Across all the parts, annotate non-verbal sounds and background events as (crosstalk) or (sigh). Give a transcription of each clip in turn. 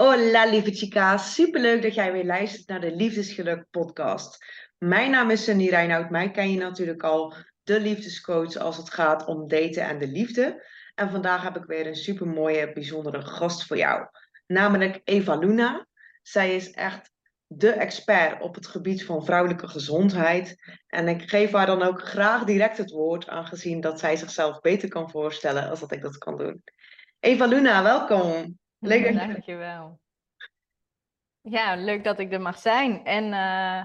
Hola lieve chica, superleuk dat jij weer luistert naar de Liefdesgeluk podcast. Mijn naam is Sunny Reinoud, mij ken je natuurlijk al, de liefdescoach als het gaat om daten en de liefde. En vandaag heb ik weer een supermooie, bijzondere gast voor jou, namelijk Eva Luna. Zij is echt de expert op het gebied van vrouwelijke gezondheid. En ik geef haar dan ook graag direct het woord, aangezien dat zij zichzelf beter kan voorstellen als dat ik dat kan doen. Eva Luna, welkom. (laughs) Leuk. (laughs) Dankjewel. Ja, leuk dat ik er mag zijn. En uh,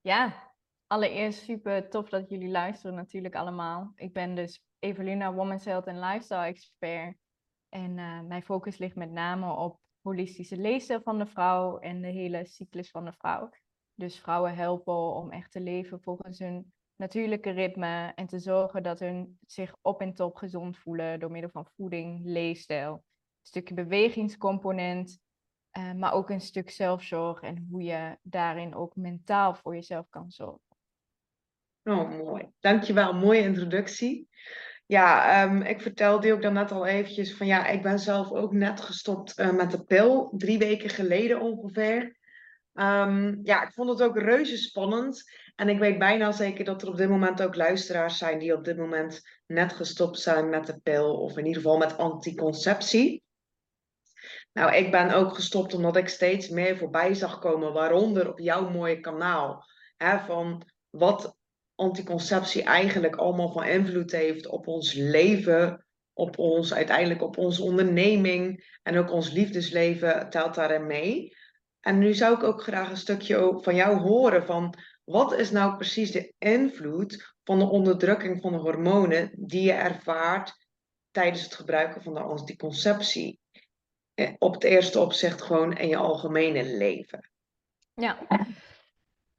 ja, allereerst super tof dat jullie luisteren natuurlijk allemaal. Ik ben dus Evelina, Women's Health en Lifestyle Expert. En uh, mijn focus ligt met name op holistische leefstijl van de vrouw en de hele cyclus van de vrouw. Dus vrouwen helpen om echt te leven volgens hun natuurlijke ritme en te zorgen dat hun zich op en top gezond voelen door middel van voeding, leefstijl, stukje bewegingscomponent, uh, maar ook een stuk zelfzorg en hoe je daarin ook mentaal voor jezelf kan zorgen. Oh, mooi. Dankjewel. Mooie introductie. Ja, um, ik vertelde ook net al eventjes van ja, ik ben zelf ook net gestopt uh, met de pil, drie weken geleden ongeveer. Um, ja, ik vond het ook reuze spannend. En ik weet bijna zeker dat er op dit moment ook luisteraars zijn die op dit moment net gestopt zijn met de pil, of in ieder geval met anticonceptie. Nou, ik ben ook gestopt omdat ik steeds meer voorbij zag komen, waaronder op jouw mooie kanaal. Hè, van wat anticonceptie eigenlijk allemaal van invloed heeft op ons leven, op ons, uiteindelijk op onze onderneming en ook ons liefdesleven telt daarin mee. En nu zou ik ook graag een stukje van jou horen van wat is nou precies de invloed van de onderdrukking van de hormonen die je ervaart tijdens het gebruiken van de anticonceptie? Eh, op het eerste opzicht gewoon in je algemene leven. Ja,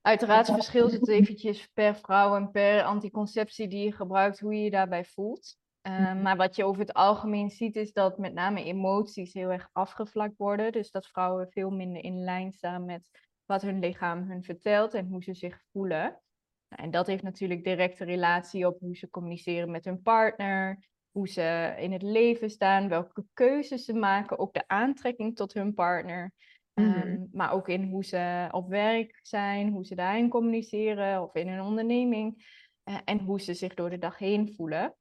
Uiteraard verschilt het eventjes per vrouw en per anticonceptie die je gebruikt, hoe je je daarbij voelt. Uh, maar wat je over het algemeen ziet, is dat met name emoties heel erg afgevlakt worden. Dus dat vrouwen veel minder in lijn staan met wat hun lichaam hun vertelt en hoe ze zich voelen. Nou, en dat heeft natuurlijk directe relatie op hoe ze communiceren met hun partner, hoe ze in het leven staan, welke keuzes ze maken, ook de aantrekking tot hun partner. Mhm. Ehm, maar ook in hoe ze op werk zijn, hoe ze daarin communiceren of in hun onderneming. Uh, en hoe ze zich door de dag heen voelen.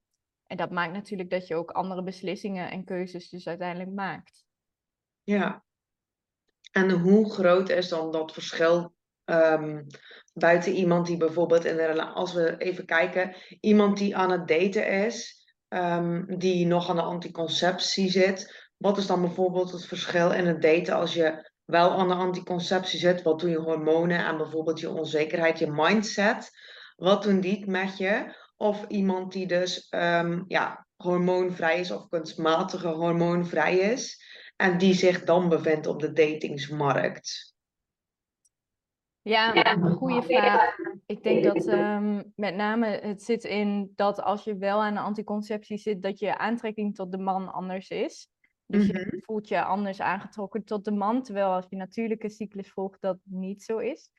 En dat maakt natuurlijk dat je ook andere beslissingen en keuzes dus uiteindelijk maakt. Ja. En hoe groot is dan dat verschil um, buiten iemand die bijvoorbeeld in de als we even kijken, iemand die aan het daten is, um, die nog aan de anticonceptie zit. Wat is dan bijvoorbeeld het verschil in het daten als je wel aan de anticonceptie zit, wat doen je hormonen en bijvoorbeeld je onzekerheid, je mindset, wat doen die met je? Of iemand die dus um, ja, hormoonvrij is of kunstmatige hormoonvrij is en die zich dan bevindt op de datingsmarkt? Ja, een goede vraag. Ik denk dat um, met name het zit in dat als je wel aan de anticonceptie zit, dat je aantrekking tot de man anders is. Dus je mhm. voelt je anders aangetrokken tot de man, terwijl als je natuurlijke cyclus volgt dat niet zo is.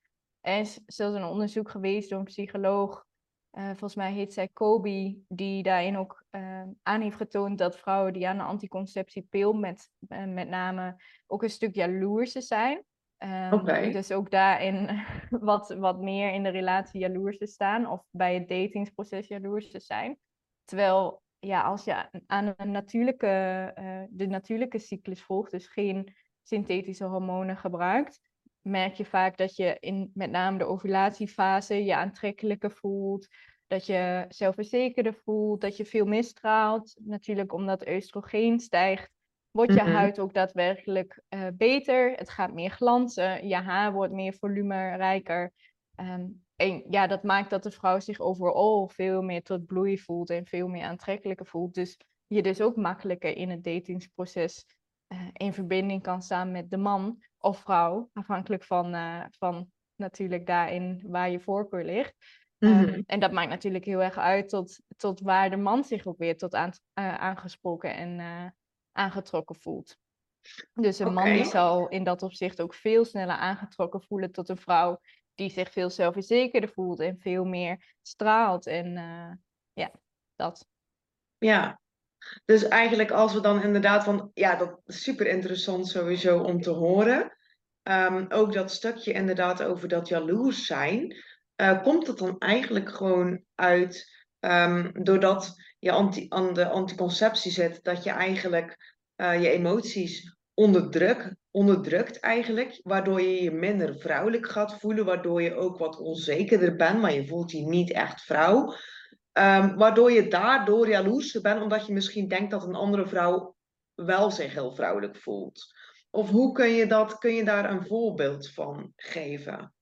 Er is zelfs een onderzoek geweest door een psycholoog, uh, volgens mij heet zij Kobe, die daarin ook uh, aan heeft getoond dat vrouwen die aan de anticonceptiepil met, uh, met name ook een stuk jaloerser zijn. Um, okay. Dus ook daarin (laughs) wat, wat meer in de relatie jaloers te staan of bij het datingsproces jaloers te zijn. Terwijl ja, als je aan een natuurlijke, uh, de natuurlijke cyclus volgt, dus geen synthetische hormonen gebruikt, merk je vaak dat je in met name de ovulatiefase je aantrekkelijker voelt, dat je zelfverzekerder voelt, dat je veel meer straalt. Natuurlijk omdat oestrogeen stijgt, wordt je mm -hmm. huid ook daadwerkelijk uh, beter. Het gaat meer glanzen, je haar wordt meer volumerijker. Um, en ja, dat maakt dat de vrouw zich overal veel meer tot bloei voelt en veel meer aantrekkelijker voelt. Dus je dus ook makkelijker in het datingsproces uh, in verbinding kan staan met de man of vrouw, afhankelijk van, uh, van natuurlijk daarin waar je voorkeur ligt. Mm -hmm. um, en dat maakt natuurlijk heel erg uit tot, tot waar de man zich ook weer tot aan, aangesproken en aangetrokken voelt. Dus een okay. man zal in dat opzicht ook veel sneller aangetrokken voelen tot een vrouw die zich veel zelfverzekerder voelt en veel meer straalt. En uh, ja, dat. Ja, Dus eigenlijk als we dan inderdaad van, ja, dat is super interessant sowieso om te horen. Ehm, ook dat stukje inderdaad over dat jaloers zijn. Uh, komt het dan eigenlijk gewoon uit um, doordat je anti, aan de anticonceptie zit, dat je eigenlijk uh, je emoties onderdruk, onderdrukt eigenlijk, waardoor je je minder vrouwelijk gaat voelen, waardoor je ook wat onzekerder bent, maar je voelt je niet echt vrouw. Um, waardoor je daardoor jaloers bent, omdat je misschien denkt dat een andere vrouw wel zich heel vrouwelijk voelt. Of hoe kun je, dat, kun je daar een voorbeeld van geven?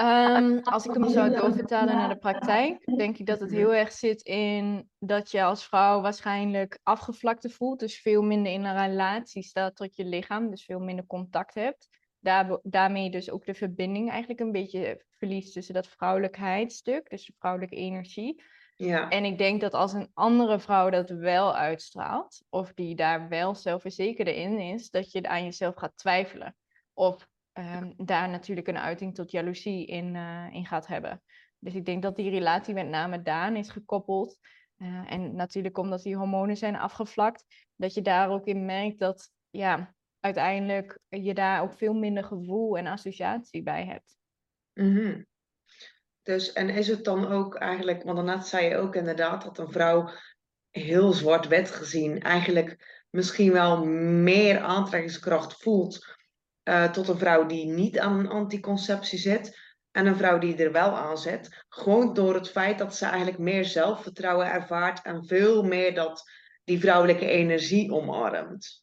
Um, als ik hem zou doorvertalen naar de praktijk, denk ik dat het heel erg zit in dat je als vrouw waarschijnlijk afgevlakte voelt. Dus veel minder in een relatie staat tot je lichaam, dus veel minder contact hebt. Daar, daarmee dus ook de verbinding eigenlijk een beetje verliest tussen dat vrouwelijkheidsstuk, dus de vrouwelijke energie. Ja. En ik denk dat als een andere vrouw dat wel uitstraalt, of die daar wel zelfverzekerder in is, dat je aan jezelf gaat twijfelen. Of um, daar natuurlijk een uiting tot jaloezie in, uh, in gaat hebben. Dus ik denk dat die relatie met name daaraan is gekoppeld. Uh, en natuurlijk omdat die hormonen zijn afgevlakt, dat je daar ook in merkt dat ja, uiteindelijk je daar ook veel minder gevoel en associatie bij hebt. -hmm. Dus, en is het dan ook eigenlijk, want daarnet zei je ook inderdaad dat een vrouw heel zwart-wit gezien eigenlijk misschien wel meer aantrekkingskracht voelt uh, tot een vrouw die niet aan een anticonceptie zit en een vrouw die er wel aan zit. Gewoon door het feit dat ze eigenlijk meer zelfvertrouwen ervaart en veel meer dat die vrouwelijke energie omarmt.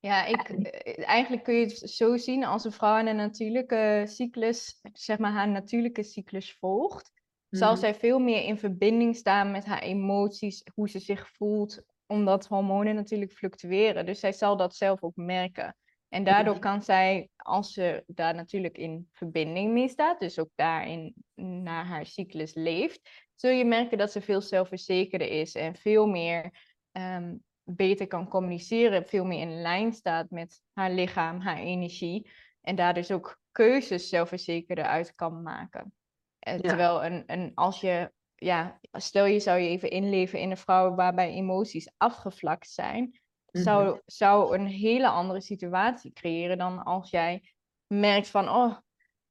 Ja, ik, eh, eigenlijk kun je het zo zien als een vrouw een natuurlijke cyclus, zeg maar haar natuurlijke cyclus volgt, zal mhm. zij veel meer in verbinding staan met haar emoties, hoe ze zich voelt, omdat hormonen natuurlijk fluctueren. Dus zij zal dat zelf ook merken. En daardoor kan zij, als ze daar natuurlijk in verbinding mee staat, dus ook daarin naar haar cyclus leeft, zul je merken dat ze veel zelfverzekerder is en veel meer ehm, beter kan communiceren, veel meer in lijn staat met haar lichaam, haar energie. En daar dus ook keuzes zelfverzekerder uit kan maken. Eh, terwijl een, een, als je, ja, stel je zou je even inleven in een vrouw waarbij emoties afgevlakt zijn, zou, mhm. zou een hele andere situatie creëren dan als jij merkt van, oh,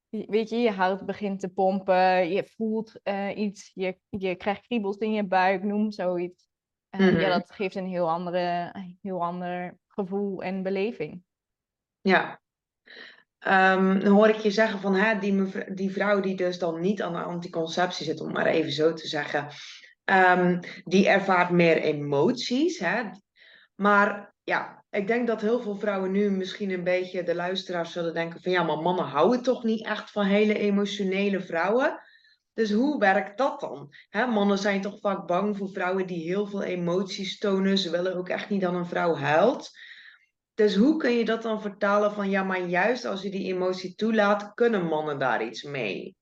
weet je, je hart begint te pompen, je voelt uh, iets, je, je krijgt kriebels in je buik, noem zoiets. Uh, Ja, dat geeft een heel, andere, heel ander gevoel en beleving. Ja. Um, dan hoor ik je zeggen van hè, die, die vrouw die dus dan niet aan de anticonceptie zit, om maar even zo te zeggen, um, die ervaart meer emoties. Hè? Maar ja, ik denk dat heel veel vrouwen nu misschien een beetje de luisteraars zullen denken van ja, maar mannen houden toch niet echt van hele emotionele vrouwen. Dus hoe werkt dat dan? mannen zijn toch vaak bang voor vrouwen die heel veel emoties tonen. Ze willen ook echt niet dat een vrouw huilt. Dus hoe kun je dat dan vertalen van ja, maar juist als je die emotie toelaat, kunnen mannen daar iets mee?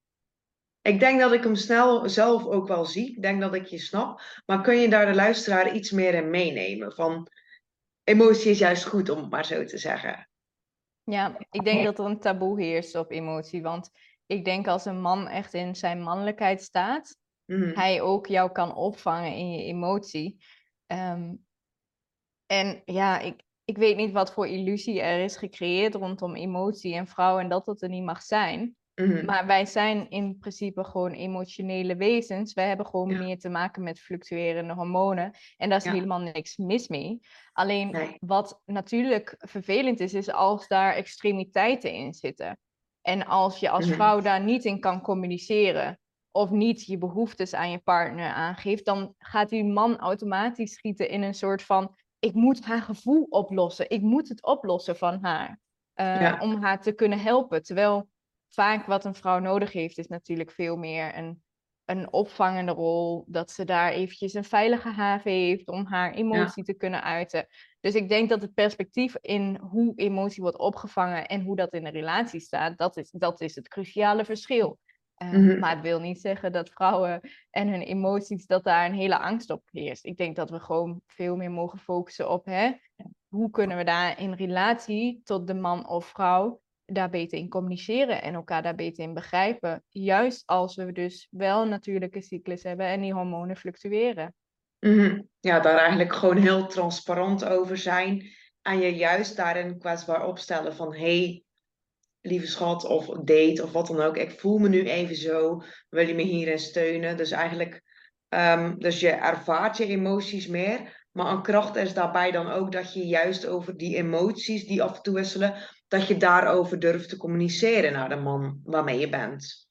Ik denk dat ik hem snel zelf ook wel zie. Ik denk dat ik je snap. Maar kun je daar de luisteraar iets meer in meenemen? Van emotie is juist goed, om het maar zo te zeggen. Ja, ik denk dat er een taboe heerst op emotie. Want ik denk als een man echt in zijn mannelijkheid staat, mm. hij ook jou kan opvangen in je emotie. Um, en ja, ik, ik weet niet wat voor illusie er is gecreëerd rondom emotie en vrouw en dat dat er niet mag zijn. Mhm. Maar wij zijn in principe gewoon emotionele wezens. Wij hebben gewoon meer te maken met fluctuerende hormonen. En daar is helemaal niks mis mee. Alleen wat natuurlijk vervelend is, is als daar extremiteiten in zitten. En als je als mhm. vrouw daar niet in kan communiceren of niet je behoeftes aan je partner aangeeft, dan gaat die man automatisch schieten in een soort van: ik moet haar gevoel oplossen, ik moet het oplossen van haar. Uh, Om haar te kunnen helpen. Terwijl vaak wat een vrouw nodig heeft, is natuurlijk veel meer een, een opvangende rol. Dat ze daar eventjes een veilige haven heeft om haar emotie te kunnen uiten. Dus ik denk dat het perspectief in hoe emotie wordt opgevangen en hoe dat in een relatie staat, dat is, dat is het cruciale verschil. Uh, Maar het wil niet zeggen dat vrouwen en hun emoties, dat daar een hele angst op heerst. Ik denk dat we gewoon veel meer mogen focussen op hè, hoe kunnen we daar in relatie tot de man of vrouw daar beter in communiceren en elkaar daar beter in begrijpen. Juist als we dus wel een natuurlijke cyclus hebben en die hormonen fluctueren. Mhm. Ja, daar eigenlijk gewoon heel transparant over zijn. En je juist daarin kwetsbaar opstellen van hey, lieve schat, of date of wat dan ook. Ik voel me nu even zo. Wil je me hierin steunen? Dus eigenlijk, um, dus je ervaart je emoties meer. Maar een kracht is daarbij dan ook dat je juist over die emoties die af en toe wisselen, dat je daarover durft te communiceren naar de man waarmee je bent.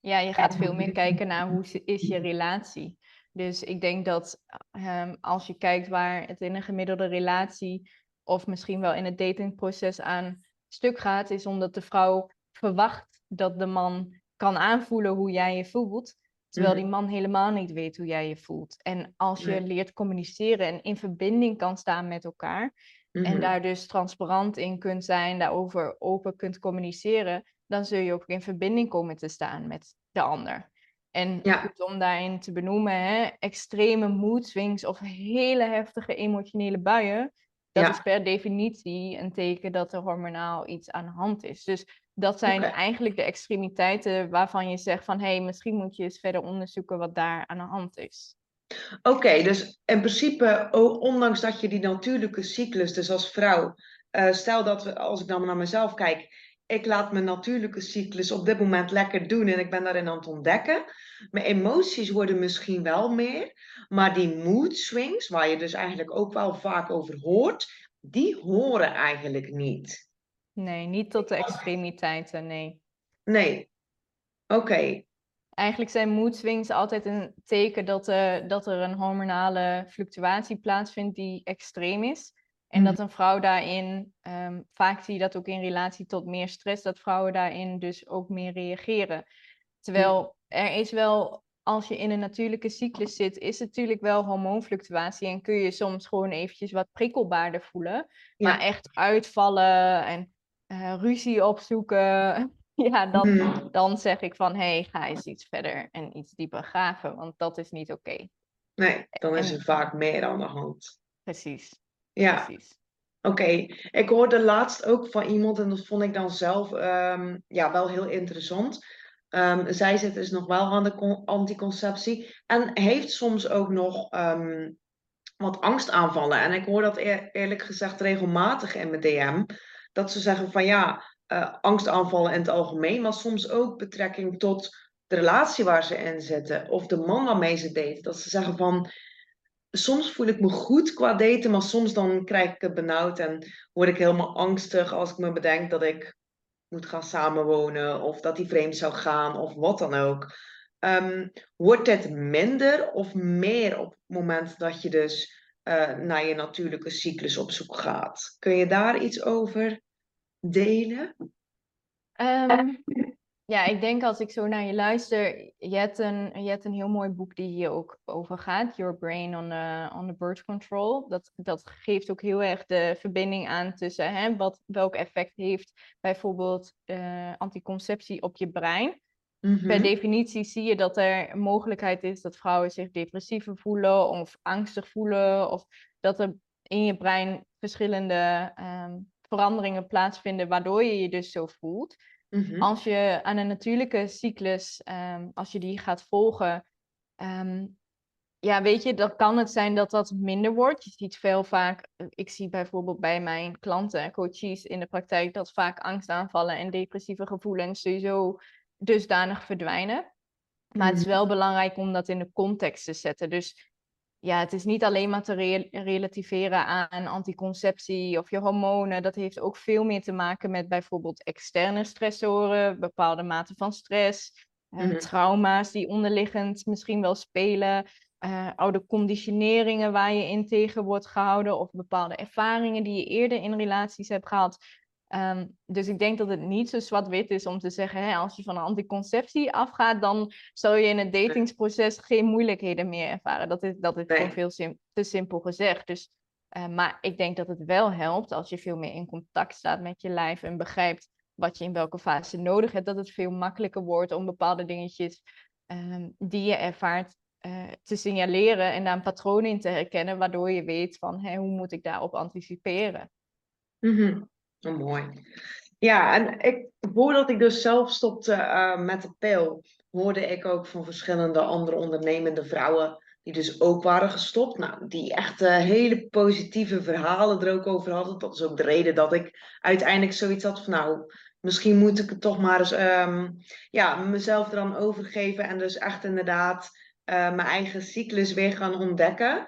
Ja, je gaat veel meer kijken naar hoe is je relatie. Dus ik denk dat um, als je kijkt waar het in een gemiddelde relatie of misschien wel in het datingproces aan stuk gaat, is omdat de vrouw verwacht dat de man kan aanvoelen hoe jij je voelt, terwijl mhm. die man helemaal niet weet hoe jij je voelt. En als je leert communiceren en in verbinding kan staan met elkaar, en mhm. daar dus transparant in kunt zijn, daarover open kunt communiceren, dan zul je ook in verbinding komen te staan met de ander. En goed om daarin te benoemen, hè, extreme mood swings of hele heftige emotionele buien, dat is per definitie een teken dat er hormonaal iets aan de hand is. Dus dat zijn eigenlijk de extremiteiten waarvan je zegt van hé, hey, misschien moet je eens verder onderzoeken wat daar aan de hand is. Oké, dus in principe, ondanks dat je die natuurlijke cyclus, dus als vrouw, uh, stel dat we, als ik dan naar mezelf kijk, ik laat mijn natuurlijke cyclus op dit moment lekker doen en ik ben daarin aan het ontdekken. Mijn emoties worden misschien wel meer, maar die mood swings, waar je dus eigenlijk ook wel vaak over hoort, die horen eigenlijk niet. Nee, niet tot de extremiteiten, nee. Nee. Oké. Eigenlijk zijn mood swings altijd een teken dat, uh, dat er een hormonale fluctuatie plaatsvindt die extreem is. En dat mhm. een vrouw daarin, um, vaak zie je dat ook in relatie tot meer stress, dat vrouwen daarin dus ook meer reageren. Terwijl er is wel, als je in een natuurlijke cyclus zit, is natuurlijk wel hormoonfluctuatie en kun je soms gewoon eventjes wat prikkelbaarder voelen. Maar echt uitvallen en uh, ruzie opzoeken, (laughs) ja, dan, mhm. dan zeg ik van, hé, hey, ga eens iets verder en iets dieper graven, want dat is niet oké. Nee, dan is er vaak meer aan de hand. Precies. Ja. Precies. Oké, ik hoorde laatst ook van iemand en dat vond ik dan zelf um, ja, wel heel interessant. Um, zij zit dus nog wel aan de anticonceptie en heeft soms ook nog um, wat angstaanvallen. En ik hoor dat eerlijk gezegd regelmatig in mijn DM. Dat ze zeggen van ja, uh, angstaanvallen in het algemeen, maar soms ook betrekking tot de relatie waar ze in zitten of de man waarmee ze daten. Dat ze zeggen van soms voel ik me goed qua daten, maar soms dan krijg ik het benauwd en word ik helemaal angstig als ik me bedenk dat ik moet gaan samenwonen of dat hij vreemd zou gaan of wat dan ook. Um, wordt het minder of meer op het moment dat je dus uh, naar je natuurlijke cyclus op zoek gaat? Kun je daar iets over delen? Um, ja, ik denk als ik zo naar je luister, je hebt een, je hebt een heel mooi boek die hier ook over gaat, Your Brain on the, on the Birth Control. Dat, dat geeft ook heel erg de verbinding aan tussen hè, wat, welk effect heeft bijvoorbeeld uh, anticonceptie op je brein. Per mhm. definitie zie je dat er mogelijkheid is dat vrouwen zich depressiever voelen of angstig voelen, of dat er in je brein verschillende um, veranderingen plaatsvinden waardoor je je dus zo voelt. Mhm. Als je aan een natuurlijke cyclus, um, als je die gaat volgen, um, ja, weet je, dan kan het zijn dat dat minder wordt. Je ziet veel vaak, eh, ik zie bijvoorbeeld bij mijn klanten en coaches in de praktijk dat vaak angstaanvallen en depressieve gevoelens sowieso dusdanig verdwijnen. Maar het is mhm. wel belangrijk om dat in de context te zetten. Dus ja, het is niet alleen maar te relativeren aan anticonceptie of je hormonen. Dat heeft ook veel meer te maken met bijvoorbeeld externe stressoren, bepaalde mate van stress, mm trauma's die onderliggend misschien wel spelen, uh, oude conditioneringen waar je in tegen wordt gehouden of bepaalde ervaringen die je eerder in relaties hebt gehad. Ehm, dus ik denk dat het niet zo zwart-wit is om te zeggen, hè, als je van een anticonceptie afgaat, dan zal je in het datingsproces geen moeilijkheden meer ervaren. Dat is, dat is gewoon veel te simpel gezegd. Dus, uh, maar ik denk dat het wel helpt als je veel meer in contact staat met je lijf en begrijpt wat je in welke fase nodig hebt, dat het veel makkelijker wordt om bepaalde dingetjes um, die je ervaart uh, te signaleren en daar een patroon in te herkennen, waardoor je weet van hè, hoe moet ik daarop anticiperen. Mm Oh, mooi. Ja, en ik, voordat ik dus zelf stopte uh, met de pil, hoorde ik ook van verschillende andere ondernemende vrouwen die dus ook waren gestopt. Nou, die echt uh, hele positieve verhalen er ook over hadden. Dat is ook de reden dat ik uiteindelijk zoiets had van nou, misschien moet ik het toch maar eens um, ja, mezelf er dan overgeven. En dus echt inderdaad uh, mijn eigen cyclus weer gaan ontdekken.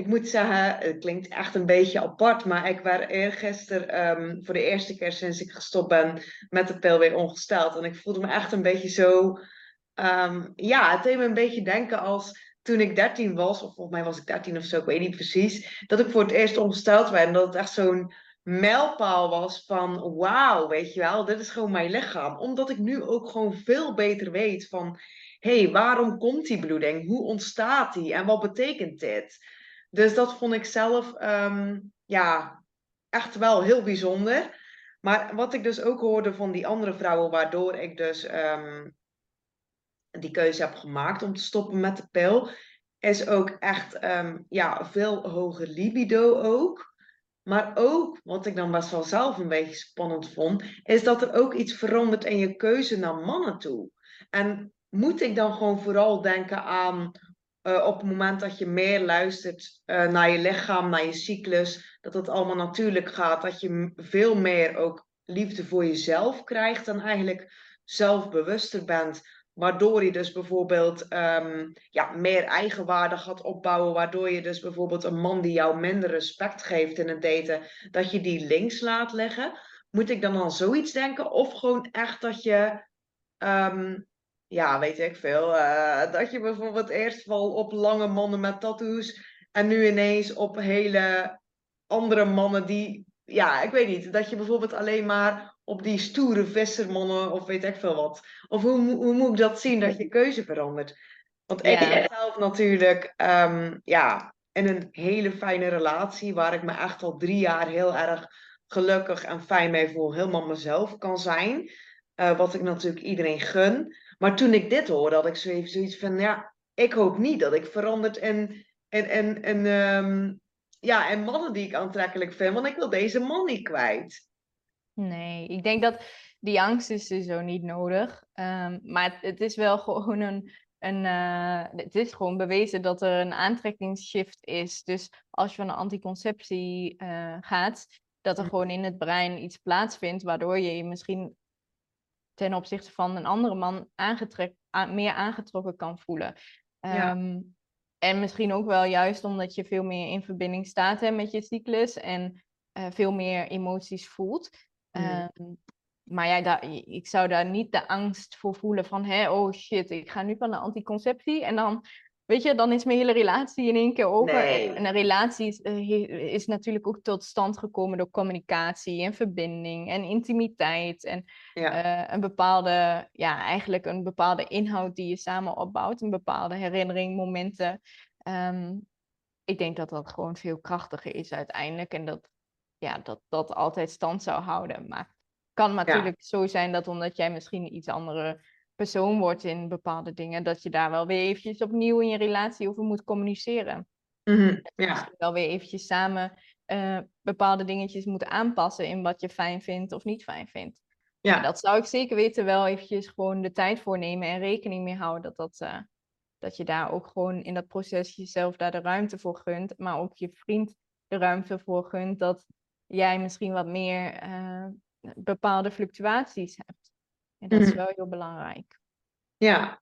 Ik moet zeggen, het klinkt echt een beetje apart, maar ik werd eergisteren um, voor de eerste keer sinds ik gestopt ben met de pil weer ongesteld. En ik voelde me echt een beetje zo, um, ja, het deed me een beetje denken als toen ik 13 was, of volgens mij was ik 13 of zo, ik weet niet precies, dat ik voor het eerst ongesteld werd. En dat het echt zo'n mijlpaal was van wauw, weet je wel, dit is gewoon mijn lichaam. Omdat ik nu ook gewoon veel beter weet van, hé, hey, waarom komt die bloeding? Hoe ontstaat die? En wat betekent dit? Dus dat vond ik zelf, um, ja, echt wel heel bijzonder. Maar wat ik dus ook hoorde van die andere vrouwen, waardoor ik dus um, die keuze heb gemaakt om te stoppen met de pil, is ook echt um, ja, veel hoger libido ook. Maar ook, wat ik dan best wel zelf een beetje spannend vond, is dat er ook iets verandert in je keuze naar mannen toe. En moet ik dan gewoon vooral denken aan uh, op het moment dat je meer luistert uh, naar je lichaam, naar je cyclus, dat het allemaal natuurlijk gaat, dat je veel meer ook liefde voor jezelf krijgt en eigenlijk zelfbewuster bent Waardoor je dus bijvoorbeeld um, ja, meer eigenwaarde gaat opbouwen. Waardoor je dus bijvoorbeeld een man die jou minder respect geeft in het daten, dat je die links laat leggen. Moet ik dan aan zoiets denken? Of gewoon echt dat je, um, ja, weet ik veel, uh, dat je bijvoorbeeld eerst val op lange mannen met tattoos. En nu ineens op hele andere mannen die, ja, ik weet niet, dat je bijvoorbeeld alleen maar op die stoere vissermannen of weet ik veel wat? Of hoe, hoe moet ik dat zien dat je keuze verandert? Want ik ben zelf natuurlijk um, ja, in een hele fijne relatie waar ik me echt al drie jaar heel erg gelukkig en fijn mee voel. Helemaal mezelf kan zijn. Uh, wat ik natuurlijk iedereen gun. Maar toen ik dit hoorde, had ik zo even zoiets van, ja, ik hoop niet dat ik veranderd in, in, in, in, um, ja, in mannen die ik aantrekkelijk vind. Want ik wil deze man niet kwijt. Nee, ik denk dat die angst is dus zo niet nodig. Um, maar het, het, is wel (laughs) gewoon een, een uh, het is gewoon bewezen dat er een aantrekkingsshift is. Dus als je van een anticonceptie uh, gaat, dat er gewoon in het brein iets plaatsvindt, waardoor je je misschien ten opzichte van een andere man aangetrek, aan, meer aangetrokken kan voelen. Um, ja. En misschien ook wel juist omdat je veel meer in verbinding staat hè, met je cyclus en uh, veel meer emoties voelt. Um, maar ja, daar, ik zou daar niet de angst voor voelen van, hè, oh shit, ik ga nu van de anticonceptie en dan, weet je, dan is mijn hele relatie in één keer over. Nee. En een relatie is, eh, is, natuurlijk ook tot stand gekomen door communicatie en verbinding en intimiteit en ja. uh, een bepaalde, ja, eigenlijk een bepaalde inhoud die je samen opbouwt, een bepaalde herinnering, momenten. Um, ik denk dat dat gewoon veel krachtiger is uiteindelijk en dat ja, dat dat altijd stand zou houden. Maar het kan natuurlijk zo zijn dat omdat jij misschien iets andere persoon wordt in bepaalde dingen, dat je daar wel weer eventjes opnieuw in je relatie over moet communiceren. Mm-hmm. Ja. Misschien wel weer eventjes samen uh, bepaalde dingetjes moeten aanpassen in wat je fijn vindt of niet fijn vindt. Ja. Maar dat zou ik zeker weten wel eventjes gewoon de tijd voor nemen en rekening mee houden dat, dat, uh, dat je daar ook gewoon in dat proces jezelf daar de ruimte voor gunt, maar ook je vriend de ruimte voor gunt dat jij misschien wat meer uh, bepaalde fluctuaties hebt. En dat is mhm. wel heel belangrijk. Ja,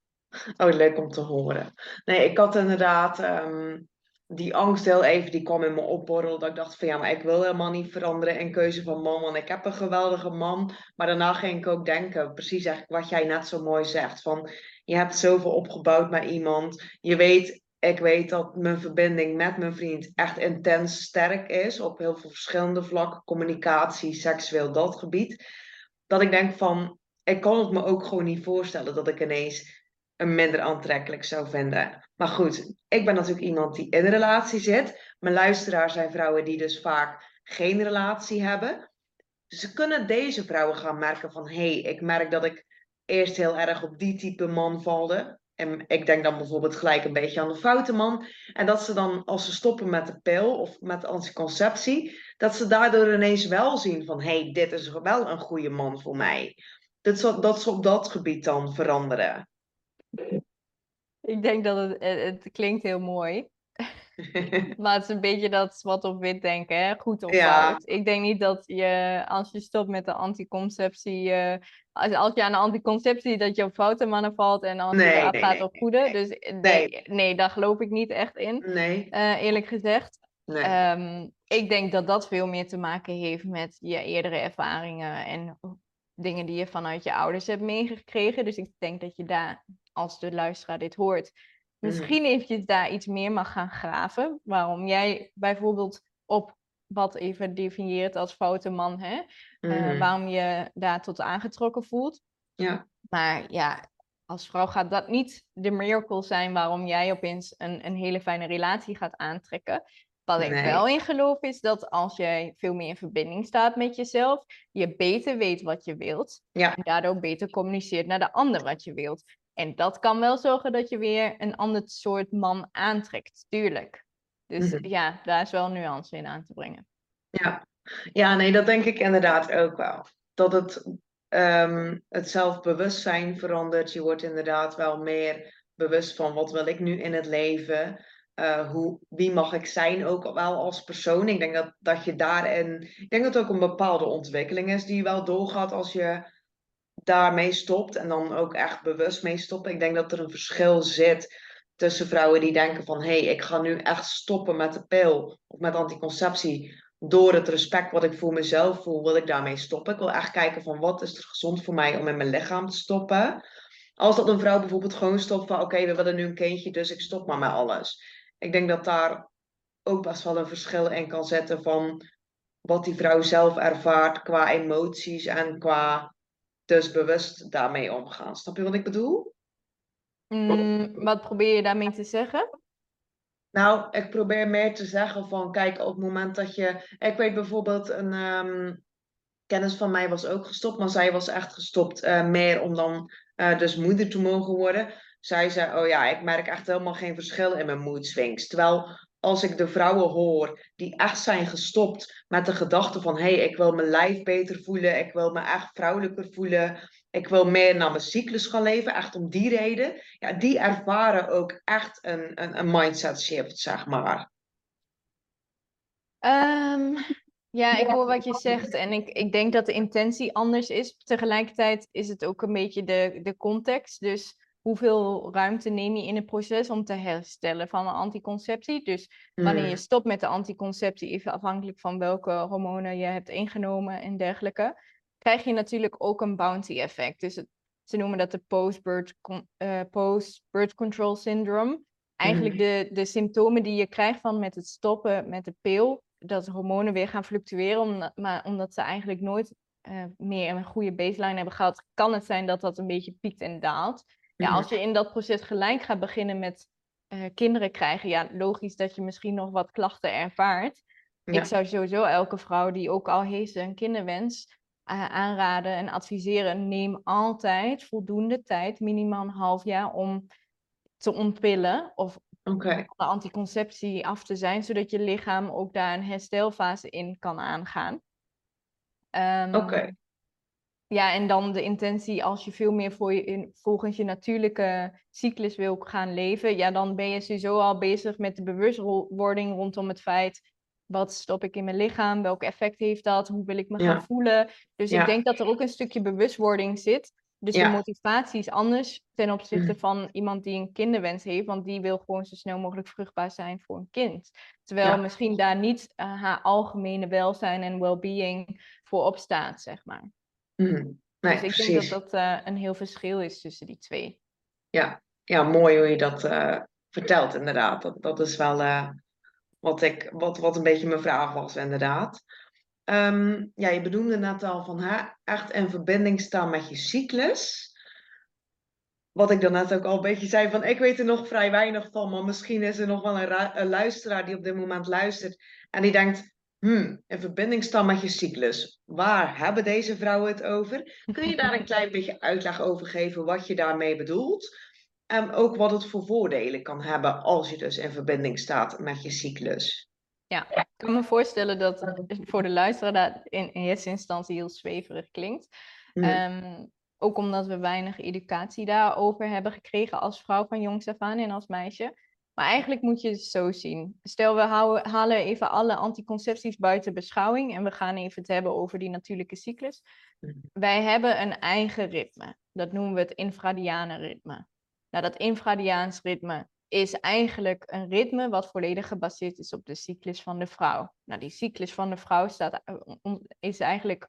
oh, leuk om te horen. Nee, ik had inderdaad um, die angst heel even, die kwam in me opborrelen. Dat ik dacht van ja, maar ik wil helemaal niet veranderen in keuze van man. Want ik heb een geweldige man. Maar daarna ging ik ook denken, precies eigenlijk wat jij net zo mooi zegt. Van je hebt zoveel opgebouwd met iemand. Je weet ik weet dat mijn verbinding met mijn vriend echt intens sterk is. Op heel veel verschillende vlakken. Communicatie, seksueel, dat gebied. Dat ik denk van, ik kan het me ook gewoon niet voorstellen dat ik ineens een minder aantrekkelijk zou vinden. Maar goed, ik ben natuurlijk iemand die in een relatie zit. Mijn luisteraars zijn vrouwen die dus vaak geen relatie hebben. Dus ze kunnen deze vrouwen gaan merken van, hé, hey, ik merk dat ik eerst heel erg op die type man valde. En ik denk dan bijvoorbeeld gelijk een beetje aan de foute man. En dat ze dan, als ze stoppen met de pil of met anticonceptie, dat ze daardoor ineens wel zien van, hé, hey, dit is wel een goede man voor mij. Dat ze, dat ze op dat gebied dan veranderen. Ik denk dat het, het, klinkt heel mooi. (laughs) maar het is een beetje dat zwart op wit denken, hè? goed of fout. Ik denk niet dat je, als je stopt met de anticonceptie, uh, als, als je aan de anticonceptie, dat je op foute mannen valt en als nee, je gaat op goede. Dus nee, nee, daar geloof ik niet echt in, nee. Uh, eerlijk gezegd. Um, ik denk dat dat veel meer te maken heeft met je eerdere ervaringen en dingen die je vanuit je ouders hebt meegekregen. Dus ik denk dat je daar, als de luisteraar dit hoort, mm. misschien eventjes daar iets meer mag gaan graven. Waarom jij bijvoorbeeld op wat even definieert als foute man, hè? Eh, mm-hmm. waarom je daar tot aangetrokken voelt. Ja. Maar ja, als vrouw gaat dat niet de miracle zijn waarom jij opeens een, een hele fijne relatie gaat aantrekken. Wat ik wel in geloof is dat als jij veel meer in verbinding staat met jezelf, je beter weet wat je wilt. En daardoor beter communiceert naar de ander wat je wilt. En dat kan wel zorgen dat je weer een ander soort man aantrekt, tuurlijk. Dus mhm. ja, daar is wel nuance in aan te brengen. Ja. ja, nee, dat denk ik inderdaad ook wel. Dat het, um, het zelfbewustzijn verandert. Je wordt inderdaad wel meer bewust van wat wil ik nu in het leven. Uh, hoe, wie mag ik zijn ook wel als persoon. Ik denk dat, dat je daarin. Ik denk dat het ook een bepaalde ontwikkeling is die je wel doorgaat als je daarmee stopt. En dan ook echt bewust mee stopt. Ik denk dat er een verschil zit tussen vrouwen die denken van hé, hey, ik ga nu echt stoppen met de pil of met anticonceptie. Door het respect wat ik voor mezelf voel, wil ik daarmee stoppen. Ik wil echt kijken van wat is er gezond voor mij om in mijn lichaam te stoppen. Als dat een vrouw bijvoorbeeld gewoon stopt van oké, we willen nu een kindje, dus ik stop maar met alles ik denk dat daar ook best wel een verschil in kan zetten van wat die vrouw zelf ervaart qua emoties en qua dus bewust daarmee omgaan. Snap je wat ik bedoel? Mm, wat probeer je daarmee te zeggen? Nou, ik probeer meer te zeggen van, kijk, op het moment dat je... Ik weet bijvoorbeeld, een ehm, kennis van mij was ook gestopt, maar zij was echt gestopt uh, meer om dan uh, dus moeder te mogen worden zij zei, oh ja, ik merk echt helemaal geen verschil in mijn mood swings. Terwijl als ik de vrouwen hoor die echt zijn gestopt met de gedachte van, hé, hey, ik wil mijn lijf beter voelen, ik wil me echt vrouwelijker voelen, ik wil meer naar mijn cyclus gaan leven, echt om die reden, ja, die ervaren ook echt een, een, een mindset shift, zeg maar. Um, ja, ik hoor wat je zegt en ik, ik denk dat de intentie anders is. Tegelijkertijd is het ook een beetje de, de context. Dus hoeveel ruimte neem je in het proces om te herstellen van een anticonceptie. Dus wanneer je mm. stopt met de anticonceptie, even afhankelijk van welke hormonen je hebt ingenomen en dergelijke, krijg je natuurlijk ook een bounty effect. Dus ze noemen dat de post-birth uh, post control syndrome. Eigenlijk mm. de, de symptomen die je krijgt van met het stoppen met de pil, dat hormonen weer gaan fluctueren, maar omdat ze eigenlijk nooit uh, meer een goede baseline hebben gehad, kan het zijn dat dat een beetje piekt en daalt. Ja, als je in dat proces gelijk gaat beginnen met uh, kinderen krijgen, ja, logisch dat je misschien nog wat klachten ervaart. Ik zou sowieso elke vrouw die ook al heeft een kinderwens uh, aanraden en adviseren, neem altijd voldoende tijd, minimaal een half jaar, om te ontpillen of okay. de anticonceptie af te zijn, zodat je lichaam ook daar een herstelfase in kan aangaan. Um, Oké. Ja, en dan de intentie als je veel meer voor je in, volgens je natuurlijke cyclus wil gaan leven, ja, dan ben je sowieso al bezig met de bewustwording rondom het feit, wat stop ik in mijn lichaam, welk effect heeft dat, hoe wil ik me gaan voelen. Dus ik denk dat er ook een stukje bewustwording zit. Dus de motivatie is anders ten opzichte mm. van iemand die een kinderwens heeft, want die wil gewoon zo snel mogelijk vruchtbaar zijn voor een kind. Terwijl misschien daar niet uh, haar algemene welzijn en well-being voor opstaat, zeg maar. Mm, nee, dus ik denk dat dat uh, een heel verschil is tussen die twee. Ja, ja mooi hoe je dat uh, vertelt, inderdaad. Dat, dat is wel uh, wat, ik, wat, wat een beetje mijn vraag was, inderdaad. Um, ja, je bedoelde net al van hè, echt in verbinding staan met je cyclus. Wat ik dan net ook al een beetje zei, van ik weet er nog vrij weinig van, maar misschien is er nog wel een, een luisteraar die op dit moment luistert en die denkt, hmm, in verbinding staan met je cyclus. Waar hebben deze vrouwen het over? Kun je daar een klein beetje uitleg over geven wat je daarmee bedoelt? En ook wat het voor voordelen kan hebben als je dus in verbinding staat met je cyclus. Ja, ik kan me voorstellen dat voor de luisteraar dat in, eerste instantie heel zweverig klinkt. Hmm. Ehm, Ook omdat we weinig educatie daarover hebben gekregen als vrouw van jongs af aan en als meisje. Maar eigenlijk moet je het zo zien. Stel, we houden, halen even alle anticoncepties buiten beschouwing en we gaan even het hebben over die natuurlijke cyclus. Mhm. Wij hebben een eigen ritme. Dat noemen we het infradiane ritme. Nou, dat infradiaans ritme is eigenlijk een ritme wat volledig gebaseerd is op de cyclus van de vrouw. Nou, die cyclus van de vrouw staat, eh, is eigenlijk,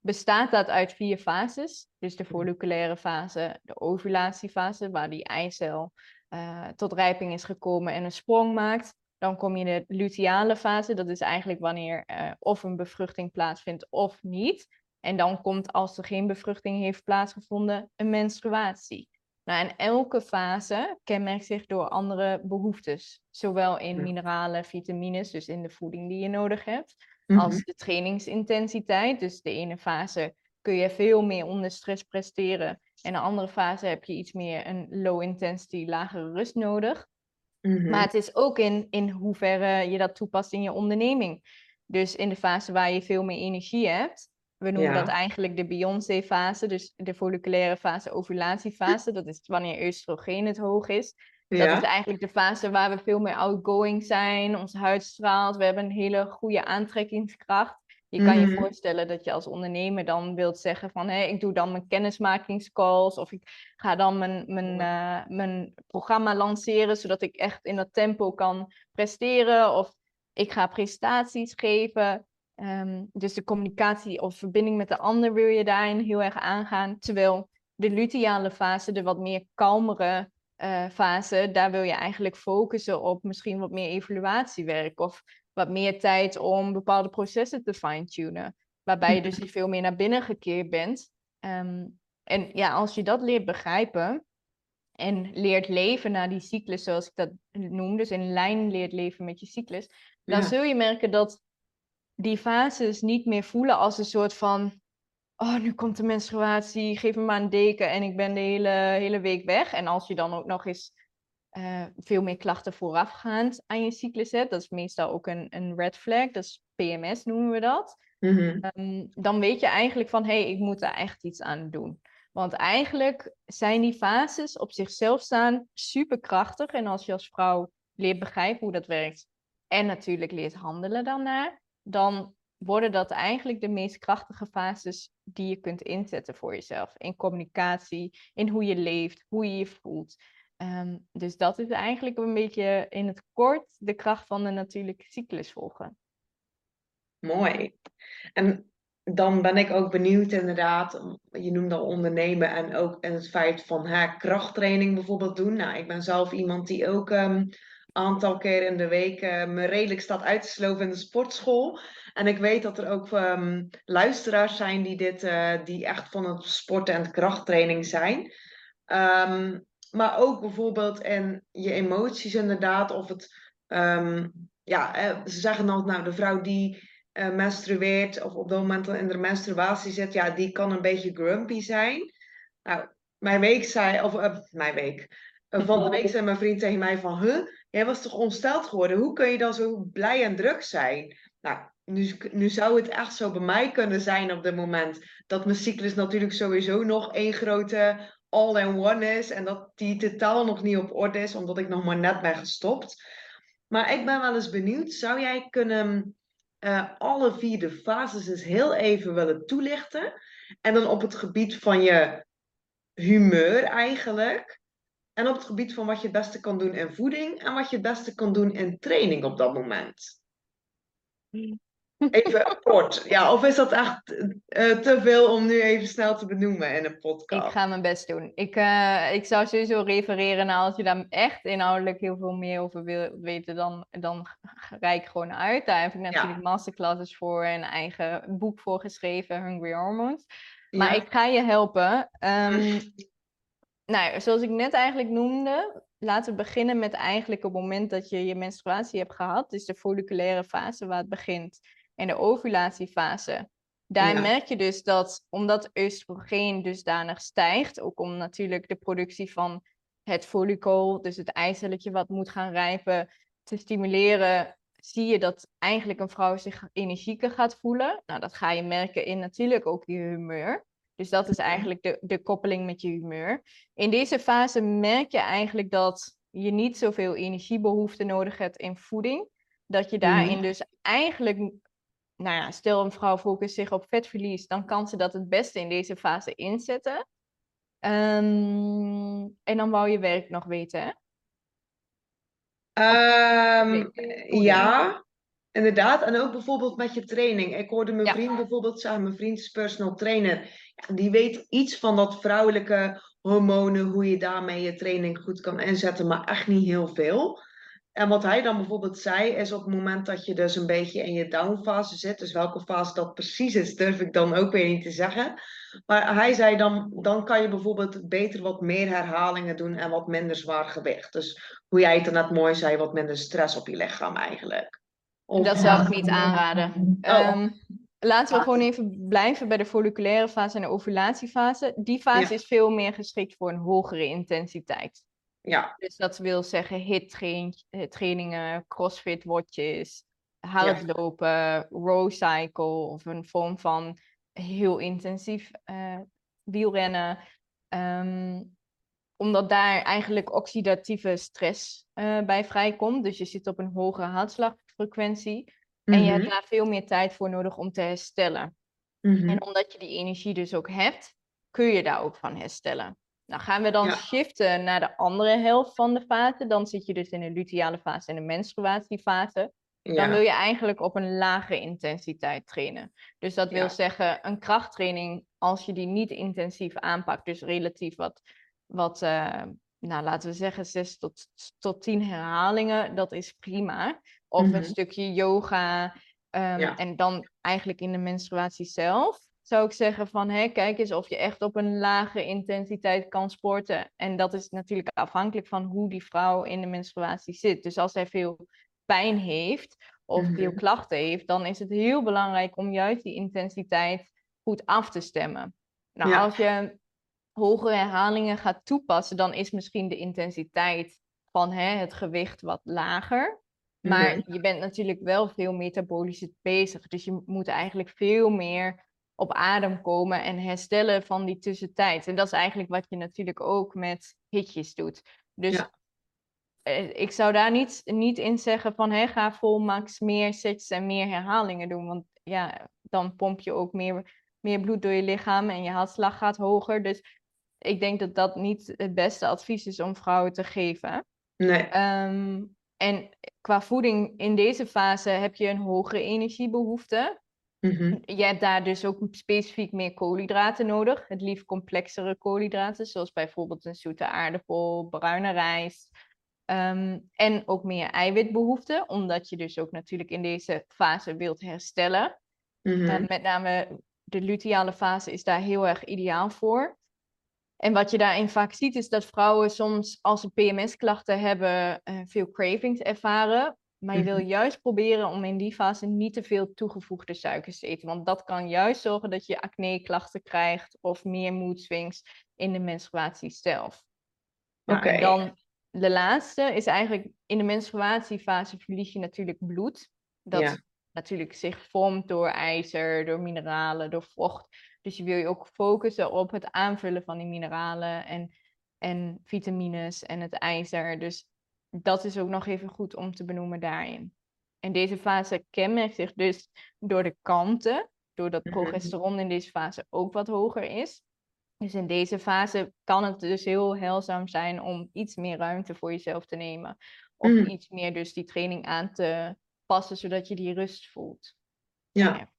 bestaat dat uit vier fases. Dus de folliculaire fase, de ovulatiefase, waar die eicel uh, tot rijping is gekomen en een sprong maakt. Dan kom je in de luteale fase, dat is eigenlijk wanneer uh, of een bevruchting plaatsvindt of niet. En dan komt, als er geen bevruchting heeft plaatsgevonden, een menstruatie. Nou, en elke fase kenmerkt zich door andere behoeftes. Zowel in mineralen, vitamines, dus in de voeding die je nodig hebt, als mhm. de trainingsintensiteit. Dus de ene fase kun je veel meer onder stress presteren. En de andere fase heb je iets meer een low intensity, lagere rust nodig. Mhm. Maar het is ook in, in hoeverre je dat toepast in je onderneming. Dus in de fase waar je veel meer energie hebt, we noemen dat eigenlijk de Beyoncé-fase, dus de folliculaire fase, ovulatiefase. Dat is wanneer oestrogeen het hoog is. Dat is eigenlijk de fase waar we veel meer outgoing zijn, onze huid straalt, we hebben een hele goede aantrekkingskracht. Je kan je mhm. voorstellen dat je als ondernemer dan wilt zeggen van hé, ik doe dan mijn kennismakingscalls of ik ga dan mijn, mijn, uh, mijn programma lanceren zodat ik echt in dat tempo kan presteren of ik ga presentaties geven. Ehm, dus de communicatie of verbinding met de ander wil je daarin heel erg aangaan. Terwijl de luteale fase, de wat meer kalmere uh, fase, daar wil je eigenlijk focussen op misschien wat meer evaluatiewerk of wat meer tijd om bepaalde processen te fine-tunen. Waarbij je dus (laughs) veel meer naar binnen gekeerd bent. Ehm, en ja, als je dat leert begrijpen en leert leven naar die cyclus, zoals ik dat noem, dus in lijn leert leven met je cyclus, dan zul je merken dat die fases niet meer voelen als een soort van, oh, nu komt de menstruatie, geef me maar een deken en ik ben de hele, hele week weg. En als je dan ook nog eens uh, veel meer klachten voorafgaand aan je cyclus hebt, dat is meestal ook een, een red flag, dat is PMS noemen we dat. Mhm. Ehm, dan weet je eigenlijk van, hé, hey, ik moet daar echt iets aan doen. Want eigenlijk zijn die fases op zichzelf staan superkrachtig. En als je als vrouw leert begrijpen hoe dat werkt en natuurlijk leert handelen daarnaar, dan worden dat eigenlijk de meest krachtige fases die je kunt inzetten voor jezelf. In communicatie, in hoe je leeft, hoe je je voelt. Ehm, dus dat is eigenlijk een beetje in het kort de kracht van de natuurlijke cyclus volgen. Mooi. En dan ben ik ook benieuwd inderdaad, je noemde al ondernemen en ook en het feit van krachttraining bijvoorbeeld doen. Nou, ik ben zelf iemand die ook um, aantal keer in de week uh, me redelijk staat uit te sloven in de sportschool. En ik weet dat er ook um, luisteraars zijn die, dit, uh, die echt van het sporten en krachttraining zijn. Um, maar ook bijvoorbeeld in je emoties inderdaad. Of het, um, ja, ze zeggen dan, nou, de vrouw die uh, menstrueert of op dat moment in de menstruatie zit, ja, die kan een beetje grumpy zijn. Nou, mijn week zei, of uh, mijn week, uh, (laughs) van de week zei mijn vriend tegen mij van, huh, jij was toch ongesteld geworden? Hoe kun je dan zo blij en druk zijn? Nou, nu, nu zou het echt zo bij mij kunnen zijn op dit moment. Dat mijn cyclus natuurlijk sowieso nog één grote all-in-one is. En dat die totaal nog niet op orde is, omdat ik nog maar net ben gestopt. Maar ik ben wel eens benieuwd, zou jij kunnen uh, alle vier de fases eens heel even willen toelichten? En dan op het gebied van je humeur eigenlijk. En op het gebied van wat je het beste kan doen in voeding en wat je het beste kan doen in training op dat moment. Even kort. Ja, of is dat echt uh, te veel om nu even snel te benoemen in een podcast? Ik ga mijn best doen. Ik, uh, ik zou sowieso refereren naar als je daar echt inhoudelijk heel veel meer over wil weten, dan, dan rijk gewoon uit. Daar heb ik natuurlijk masterclasses voor en eigen boek voor geschreven, Hungry Hormones. Maar ik ga je helpen. Um, (laughs) nou, zoals ik net eigenlijk noemde, laten we beginnen met eigenlijk het moment dat je je menstruatie hebt gehad. Dus de folliculaire fase waar het begint en de ovulatiefase. Daar merk je dus dat omdat oestrogeen dusdanig stijgt, ook om natuurlijk de productie van het follicle, dus het eicelletje wat moet gaan rijpen, te stimuleren, zie je dat eigenlijk een vrouw zich energieker gaat voelen. Nou, dat ga je merken in natuurlijk ook je humeur. Dus dat is eigenlijk de, de koppeling met je humeur. In deze fase merk je eigenlijk dat je niet zoveel energiebehoefte nodig hebt in voeding. Dat je daarin dus eigenlijk, nou ja, stel een vrouw focust zich op vetverlies, dan kan ze dat het beste in deze fase inzetten. Ehm, en dan wou je werk nog weten, hè? Ehm, voeding. ja, inderdaad. En ook bijvoorbeeld met je training. Ik hoorde mijn Ja. vriend bijvoorbeeld zeggen, mijn vriend is personal trainer. Ja, die weet iets van dat vrouwelijke hormonen, hoe je daarmee je training goed kan inzetten, maar echt niet heel veel. En wat hij dan bijvoorbeeld zei, is op het moment dat je dus een beetje in je downfase zit, dus welke fase dat precies is, durf ik dan ook weer niet te zeggen. Maar hij zei dan, dan kan je bijvoorbeeld beter wat meer herhalingen doen en wat minder zwaar gewicht. Dus hoe jij het er net mooi zei, wat minder stress op je lichaam eigenlijk. Of- Dat zou ik niet aanraden. Oh. Ehm, laten we gewoon even blijven bij de folliculaire fase en de ovulatiefase. Die fase Ja. is veel meer geschikt voor een hogere intensiteit. Ja, Dus dat wil zeggen HIIT-trainingen, crossfit-watjes, hardlopen, row cycle of een vorm van heel intensief eh, wielrennen. Ehm, omdat daar eigenlijk oxidatieve stress eh, bij vrijkomt. Dus je zit op een hogere hartslagfrequentie. En je Mhm, hebt daar veel meer tijd voor nodig om te herstellen. mhm. En omdat je die energie dus ook hebt, kun je daar ook van herstellen. Nou gaan we dan Ja. shiften naar de andere helft van de fase. Dan zit je dus in de luteale fase en de menstruatiefase. Dan Ja, wil je eigenlijk op een lagere intensiteit trainen. Dus dat wil Ja. zeggen, een krachttraining, als je die niet intensief aanpakt, dus relatief wat, wat eh, nou laten we zeggen, 6 tot, tot 10 herhalingen, dat is prima. Of Mhm. een stukje yoga. ehm. En dan eigenlijk in de menstruatie zelf zou ik zeggen van, hé, kijk eens of je echt op een lage intensiteit kan sporten. En dat is natuurlijk afhankelijk van hoe die vrouw in de menstruatie zit. Dus als zij veel pijn heeft of veel Mhm. klachten heeft, dan is het heel belangrijk om juist die intensiteit goed af te stemmen. Nou, Ja. als je hogere herhalingen gaat toepassen, dan is misschien de intensiteit van hè, het gewicht wat lager. Maar je bent natuurlijk wel veel metabolisch bezig. Dus je moet eigenlijk veel meer op adem komen en herstellen van die tussentijd. En dat is eigenlijk wat je natuurlijk ook met hitjes doet. Dus Ja. eh, ik zou daar niet, niet in zeggen van hè, ga vol max meer sets en meer herhalingen doen. Want ja, dan pomp je ook meer, meer bloed door je lichaam en je hartslag gaat hoger. Dus ik denk dat dat niet het beste advies is om vrouwen te geven. Nee. Ehm, en qua voeding in deze fase heb je een hogere energiebehoefte. Mhm. Je hebt daar dus ook specifiek meer koolhydraten nodig. Het liefst complexere koolhydraten, zoals bijvoorbeeld een zoete aardappel, bruine rijst. Ehm, en ook meer eiwitbehoefte, omdat je dus ook natuurlijk in deze fase wilt herstellen. Mhm. Eh, met name de luteale fase is daar heel erg ideaal voor. En wat je daarin vaak ziet, is dat vrouwen soms, als ze PMS-klachten hebben, eh, veel cravings ervaren. Maar je wil Mhm. juist proberen om in die fase niet te veel toegevoegde suikers te eten. Want dat kan juist zorgen dat je acne-klachten krijgt of meer mood swings in de menstruatie zelf. Nou, en Oké. dan de laatste is eigenlijk in de menstruatiefase verlies je natuurlijk bloed. Dat Ja. natuurlijk zich vormt door ijzer, door mineralen, door vocht. Dus je wil je ook focussen op het aanvullen van die mineralen en, en vitamines en het ijzer. Dus dat is ook nog even goed om te benoemen daarin. En deze fase kenmerkt zich dus door de kanten, doordat Mhm. progesteron in deze fase ook wat hoger is. Dus in deze fase kan het dus heel heilzaam zijn om iets meer ruimte voor jezelf te nemen. Of Mm. iets meer dus die training aan te passen, zodat je die rust voelt. Ja, Ja.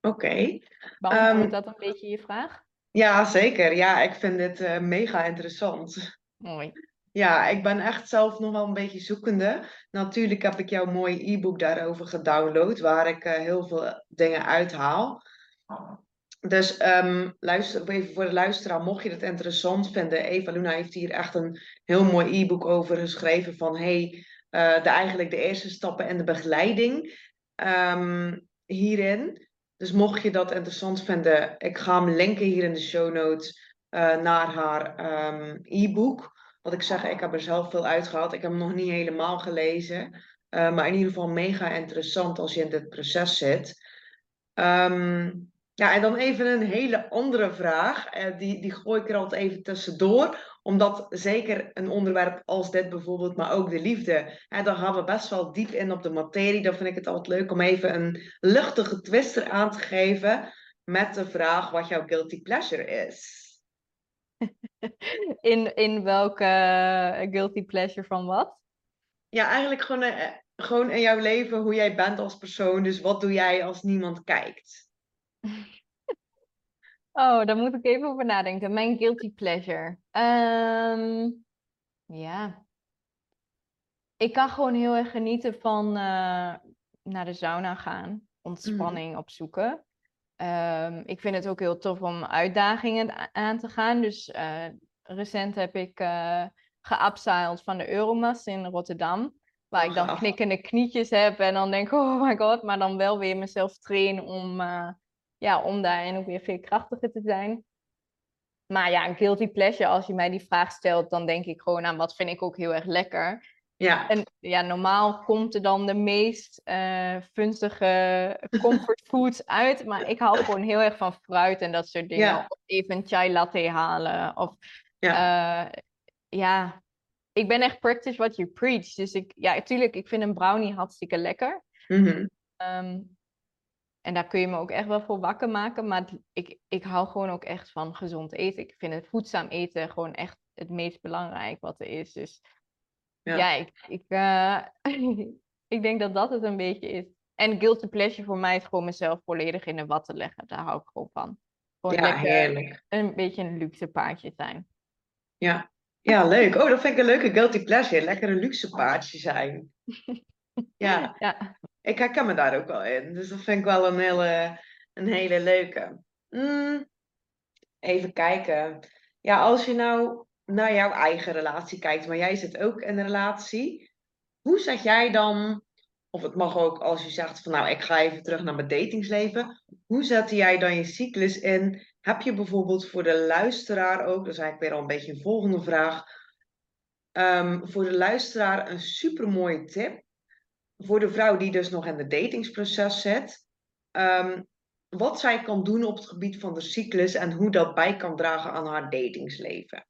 oké. Beantwoordt Ehm, dat een beetje je vraag? Ja, zeker. Ja, ik vind dit eh, mega interessant. Mooi. Ja, ik ben echt zelf nog wel een beetje zoekende. Natuurlijk heb ik jouw mooie e-book daarover gedownload, waar ik eh, heel veel dingen uithaal. Dus ehm, luister even voor de luisteraar, mocht je het interessant vinden. Eva Luna heeft hier echt een heel mooi e-book over geschreven van hey, eh, de, eigenlijk de eerste stappen en de begeleiding ehm, hierin. Dus mocht je dat interessant vinden, ik ga hem linken hier in de show notes eh, naar haar ehm, e-book. Wat ik zeg, ik heb er zelf veel uitgehaald. Ik heb hem nog niet helemaal gelezen. Eh, maar in ieder geval mega interessant als je in dit proces zit. Ehm, Ja, en dan even een hele andere vraag. Eh, die, die gooi ik er altijd even tussendoor. Omdat zeker een onderwerp als dit bijvoorbeeld, maar ook de liefde. Dan gaan we best wel diep in op de materie. Dan vind ik het altijd leuk om even een luchtige twister aan te geven. Met de vraag wat jouw guilty pleasure is. (laughs) (laughs) In, in welke eh, guilty pleasure van wat? Ja, eigenlijk gewoon, eh, gewoon in jouw leven hoe jij bent als persoon. Dus wat doe jij als niemand kijkt? (laughs) Oh, daar moet ik even over nadenken. Mijn guilty pleasure. Ehm, ja. Ik kan gewoon heel erg genieten van uh, naar de sauna gaan. Ontspanning Mhm. opzoeken. Ehm, ik vind het ook heel tof om uitdagingen aan te gaan. Dus eh, recent heb ik geupsiled van de Euromast in Rotterdam. Waar ik dan knikkende knietjes heb en dan denk, (laughs) oh my god, maar dan wel weer mezelf train om, eh, ja, om daarin ook weer veel krachtiger te zijn. Maar ja, een guilty pleasure, als je mij die vraag stelt, dan denk ik gewoon aan wat vind ik ook heel erg lekker. Ja, En ja, normaal komt er dan de meest eh funzige comfort (laughs) foods uit. Maar ik hou gewoon heel erg van fruit en dat soort dingen. Ja. Of even een chai latte halen. Of ja, eh, ja, ik ben echt practice what you preach. Dus ik, ja, natuurlijk, ik vind een brownie hartstikke lekker. mhm. Ehm, en daar kun je me ook echt wel voor wakker maken. Maar ik, ik hou gewoon ook echt van gezond eten. Ik vind het voedzaam eten gewoon echt het meest belangrijk wat er is. Dus Ja. ja, ik, ik, eh, (laughs) ik denk dat dat het een beetje is. En guilty pleasure voor mij is gewoon mezelf volledig in de watten leggen. Daar hou ik gewoon van. Gewoon ja, lekker heerlijk. een beetje een luxe paardje zijn. Ja. ja, leuk. Oh, dat vind ik een leuke guilty pleasure. Lekker een luxe paardje zijn. (laughs) Ja, Ja. ik herken me daar ook wel in. Dus dat vind ik wel een hele, een hele leuke. Mm, even kijken. Ja, als je nou naar jouw eigen relatie kijkt, maar jij zit ook in een relatie. Hoe zeg jij dan, of het mag ook als je zegt van nou, ik ga even terug naar mijn datingsleven. Hoe zette jij dan je cyclus in? Heb je bijvoorbeeld voor de luisteraar ook, dat is eigenlijk weer al een beetje een volgende vraag. Ehm, voor de luisteraar een supermooie tip. Voor de vrouw die dus nog in het datingsproces zit. Ehm, wat zij kan doen op het gebied van de cyclus en hoe dat bij kan dragen aan haar datingsleven.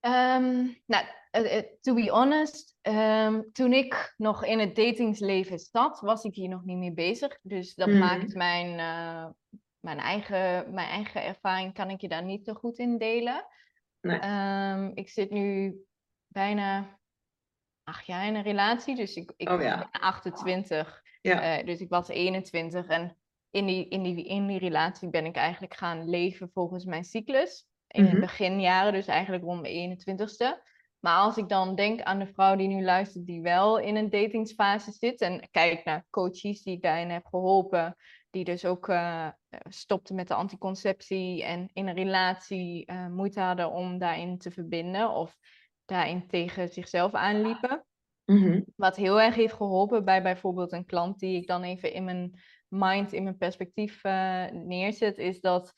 Ehm, nou, eh, eh, to be honest, ehm, toen ik nog in het datingsleven zat, was ik hier nog niet mee bezig. Dus dat Mhm. maakt mijn, eh, mijn, eigen, mijn eigen ervaring, kan ik je daar niet zo goed in delen. Nee. Ehm, ik zit nu bijna acht jaar in een relatie, dus ik, ik Oh ja. ben 28. Ja. Dus ik was 21 en in die, in, die, in die relatie ben ik eigenlijk gaan leven volgens mijn cyclus. In de beginjaren, dus eigenlijk rond mijn 21ste. Maar als ik dan denk aan de vrouw die nu luistert, die wel in een datingsfase zit. En kijk naar coaches die ik daarin heb geholpen. Die dus ook uh, stopten met de anticonceptie en in een relatie uh, moeite hadden om daarin te verbinden. Of daarin tegen zichzelf aanliepen. Mhm. Wat heel erg heeft geholpen bij bijvoorbeeld een klant die ik dan even in mijn mind, in mijn perspectief uh, neerzet, is dat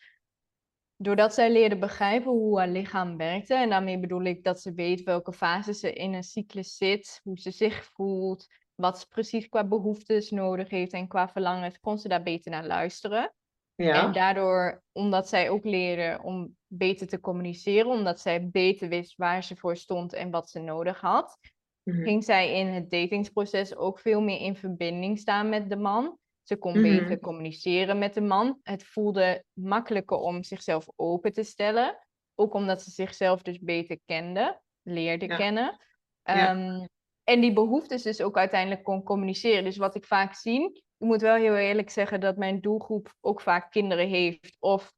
doordat zij leerde begrijpen hoe haar lichaam werkte, en daarmee bedoel ik dat ze weet welke fase ze in een cyclus zit, hoe ze zich voelt, wat ze precies qua behoeftes nodig heeft en qua verlangens, kon ze daar beter naar luisteren. Ja. En daardoor, omdat zij ook leerde om beter te communiceren, omdat zij beter wist waar ze voor stond en wat ze nodig had, Mhm. ging zij in het datingsproces ook veel meer in verbinding staan met de man. Ze kon Mhm. beter communiceren met de man. Het voelde makkelijker om zichzelf open te stellen. Ook omdat ze zichzelf dus beter kende, leerde Ja. kennen. Ja. Ehm, en die behoeftes dus ook uiteindelijk kon communiceren. Dus wat ik vaak zie, ik moet wel heel eerlijk zeggen dat mijn doelgroep ook vaak kinderen heeft of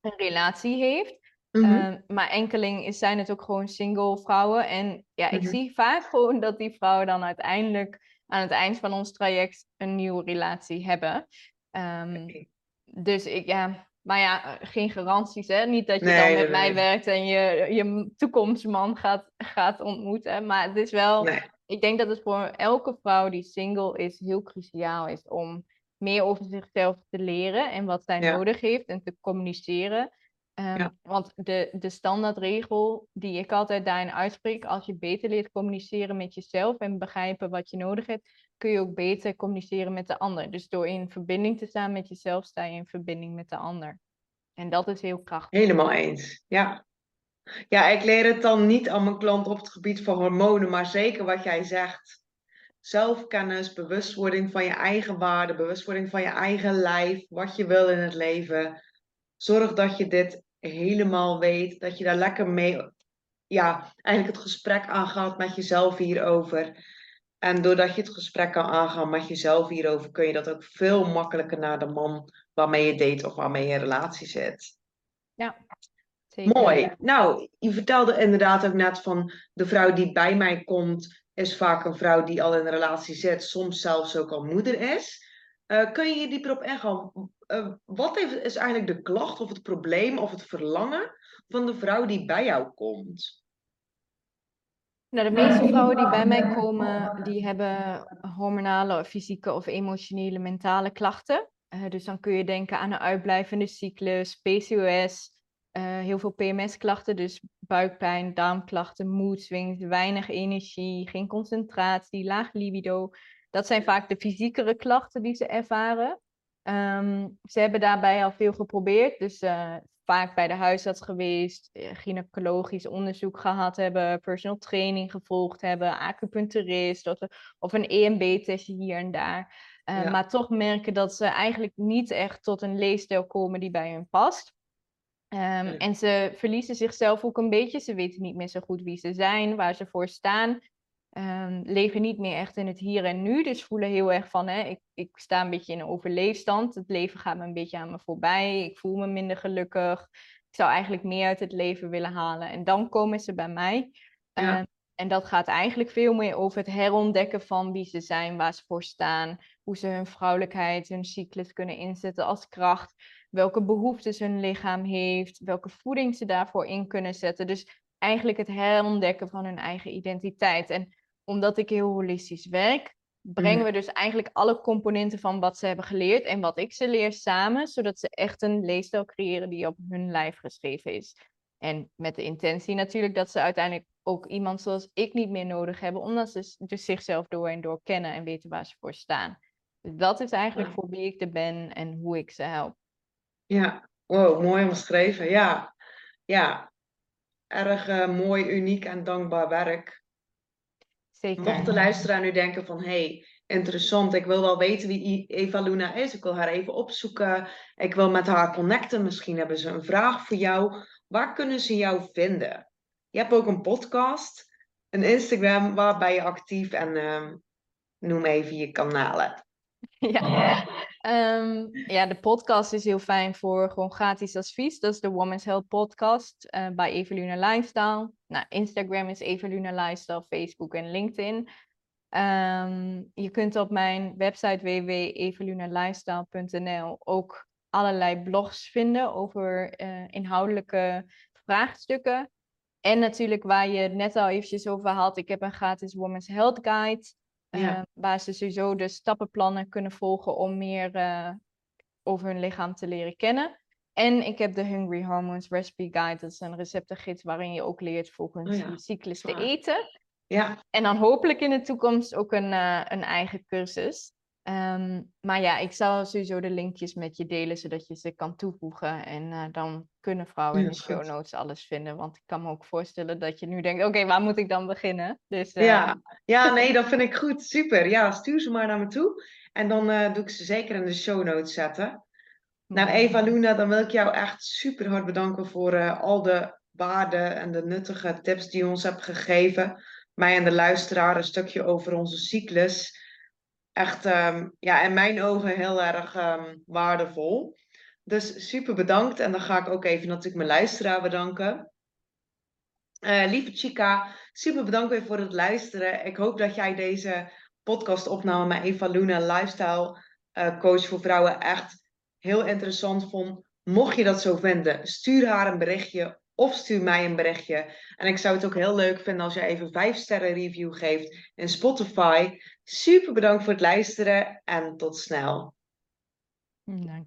een relatie heeft. Mhm. Ehm, maar enkeling is, zijn het ook gewoon single vrouwen. En ja, ik Mhm. zie vaak gewoon dat die vrouwen dan uiteindelijk aan het eind van ons traject een nieuwe relatie hebben. Ehm, dus ik, ja, maar ja, geen garanties, hè. Niet dat je Nee, dan nee, met mij nee. werkt en je, je toekomstman gaat, gaat ontmoeten. Maar het is wel, ik denk dat het voor elke vrouw die single is heel cruciaal is om meer over zichzelf te leren en wat zij Ja. nodig heeft en te communiceren. Ehm, Ja. Want de, de standaardregel die ik altijd daarin uitspreek, als je beter leert communiceren met jezelf en begrijpen wat je nodig hebt, kun je ook beter communiceren met de ander. Dus door in verbinding te staan met jezelf, sta je in verbinding met de ander. En dat is heel krachtig. Helemaal eens, ja. Ja, ik leer het dan niet aan mijn klant op het gebied van hormonen, maar zeker wat jij zegt. Zelfkennis, bewustwording van je eigen waarde, bewustwording van je eigen lijf, wat je wil in het leven. Zorg dat je dit helemaal weet, dat je daar lekker mee, ja, eigenlijk het gesprek aangaat met jezelf hierover. En doordat je het gesprek kan aangaan met jezelf hierover, kun je dat ook veel makkelijker naar de man waarmee je date of waarmee je in relatie zit. Ja, zeker. Mooi. Nou, je vertelde inderdaad ook net van de vrouw die bij mij komt, is vaak een vrouw die al in een relatie zit, soms zelfs ook al moeder is. Uh, kun je dieper op ingaan? Uh, wat is eigenlijk de klacht of het probleem of het verlangen van de vrouw die bij jou komt? Nou, de meeste vrouwen die bij mij komen, die hebben hormonale, fysieke of emotionele, mentale klachten. Uh, dus dan kun je denken aan een uitblijvende cyclus, PCOS, heel veel PMS-klachten, dus buikpijn, darmklachten, mood swings, weinig energie, geen concentratie, laag libido. Dat zijn vaak de fysiekere klachten die ze ervaren. Um, ze hebben daarbij al veel geprobeerd, dus uh, vaak bij de huisarts geweest, eh, gynaecologisch onderzoek gehad hebben, personal training gevolgd hebben, acupuncturist of, of een EMB-testje hier en daar. Uh, Maar toch merken dat ze eigenlijk niet echt tot een leefstijl komen die bij hun past. Um, En ze verliezen zichzelf ook een beetje. Ze weten niet meer zo goed wie ze zijn, waar ze voor staan. Um, leven niet meer echt in het hier en nu. Dus voelen heel erg van, hè, ik, ik sta een beetje in een overleefstand. Het leven gaat me een beetje aan me voorbij. Ik voel me minder gelukkig. Ik zou eigenlijk meer uit het leven willen halen. En dan komen ze bij mij. Ja. Um, en dat gaat eigenlijk veel meer over het herontdekken van wie ze zijn, waar ze voor staan. Hoe ze hun vrouwelijkheid, hun cyclus kunnen inzetten als kracht. Welke behoeftes hun lichaam heeft. Welke voeding ze daarvoor in kunnen zetten. Dus eigenlijk het herontdekken van hun eigen identiteit. En omdat ik heel holistisch werk, brengen we dus eigenlijk alle componenten van wat ze hebben geleerd en wat ik ze leer samen, zodat ze echt een leefstijl creëren die op hun lijf geschreven is. En met de intentie natuurlijk dat ze uiteindelijk ook iemand zoals ik niet meer nodig hebben, omdat ze dus zichzelf door en door kennen en weten waar ze voor staan. Dus dat is eigenlijk voor wie ik er ben en hoe ik ze help. Ja, wow, mooi omschreven. Ja, ja. erg uh, mooi, uniek en dankbaar werk. Zeker. Mocht de luisteraar nu denken van, hey, interessant, ik wil wel weten wie Eva Luna is, ik wil haar even opzoeken, ik wil met haar connecten, misschien hebben ze een vraag voor jou. Waar kunnen ze jou vinden? Je hebt ook een podcast, een Instagram, waar ben je actief en uh, noem even je kanalen. (laughs) Ja. Um, ja, de podcast is heel fijn voor gewoon gratis advies. Dat is de Women's Health Podcast uh, bij Eveluna Lifestyle. Nou, Instagram is Eveluna Lifestyle, Facebook en LinkedIn. Um, je kunt op mijn website www.evelunalifestyle.nl ook allerlei blogs vinden over uh, inhoudelijke vraagstukken. En natuurlijk waar je het net al eventjes over had, ik heb een gratis Women's Health Guide. Ja. Uh, waar ze sowieso de stappenplannen kunnen volgen om meer uh, over hun lichaam te leren kennen. En ik heb de Hungry Hormones Recipe Guide. Dat is een receptengids waarin je ook leert volgens oh ja. je cyclus te eten. Ja. En dan hopelijk in de toekomst ook een, uh, een eigen cursus. Um, maar ja, ik zal sowieso de linkjes met je delen, zodat je ze kan toevoegen. En uh, dan kunnen vrouwen in de show notes alles vinden. Want ik kan me ook voorstellen dat je nu denkt, oké, okay, waar moet ik dan beginnen? Dus, uh... ja. ja, (laughs) nee, dat vind ik goed. Super. Ja, stuur ze maar naar me toe. En dan uh, doe ik ze zeker in de show notes zetten. Nou, Eva Luna, dan wil ik jou echt super hard bedanken voor al de waarden en de nuttige tips die je ons hebt gegeven. Mij en de luisteraar een stukje over onze cyclus echt um, ja, in mijn ogen heel erg um, waardevol. Dus super bedankt. En dan ga ik ook even natuurlijk mijn luisteraar bedanken. Uh, lieve Chica, super bedankt weer voor het luisteren. Ik hoop dat jij deze podcastopname met Eva Luna, lifestyle uh, coach voor vrouwen, echt heel interessant vond. Mocht je dat zo vinden, stuur haar een berichtje of stuur mij een berichtje. En ik zou het ook heel leuk vinden als je even 5 sterren review geeft in Spotify. Super bedankt voor het luisteren en tot snel. Dank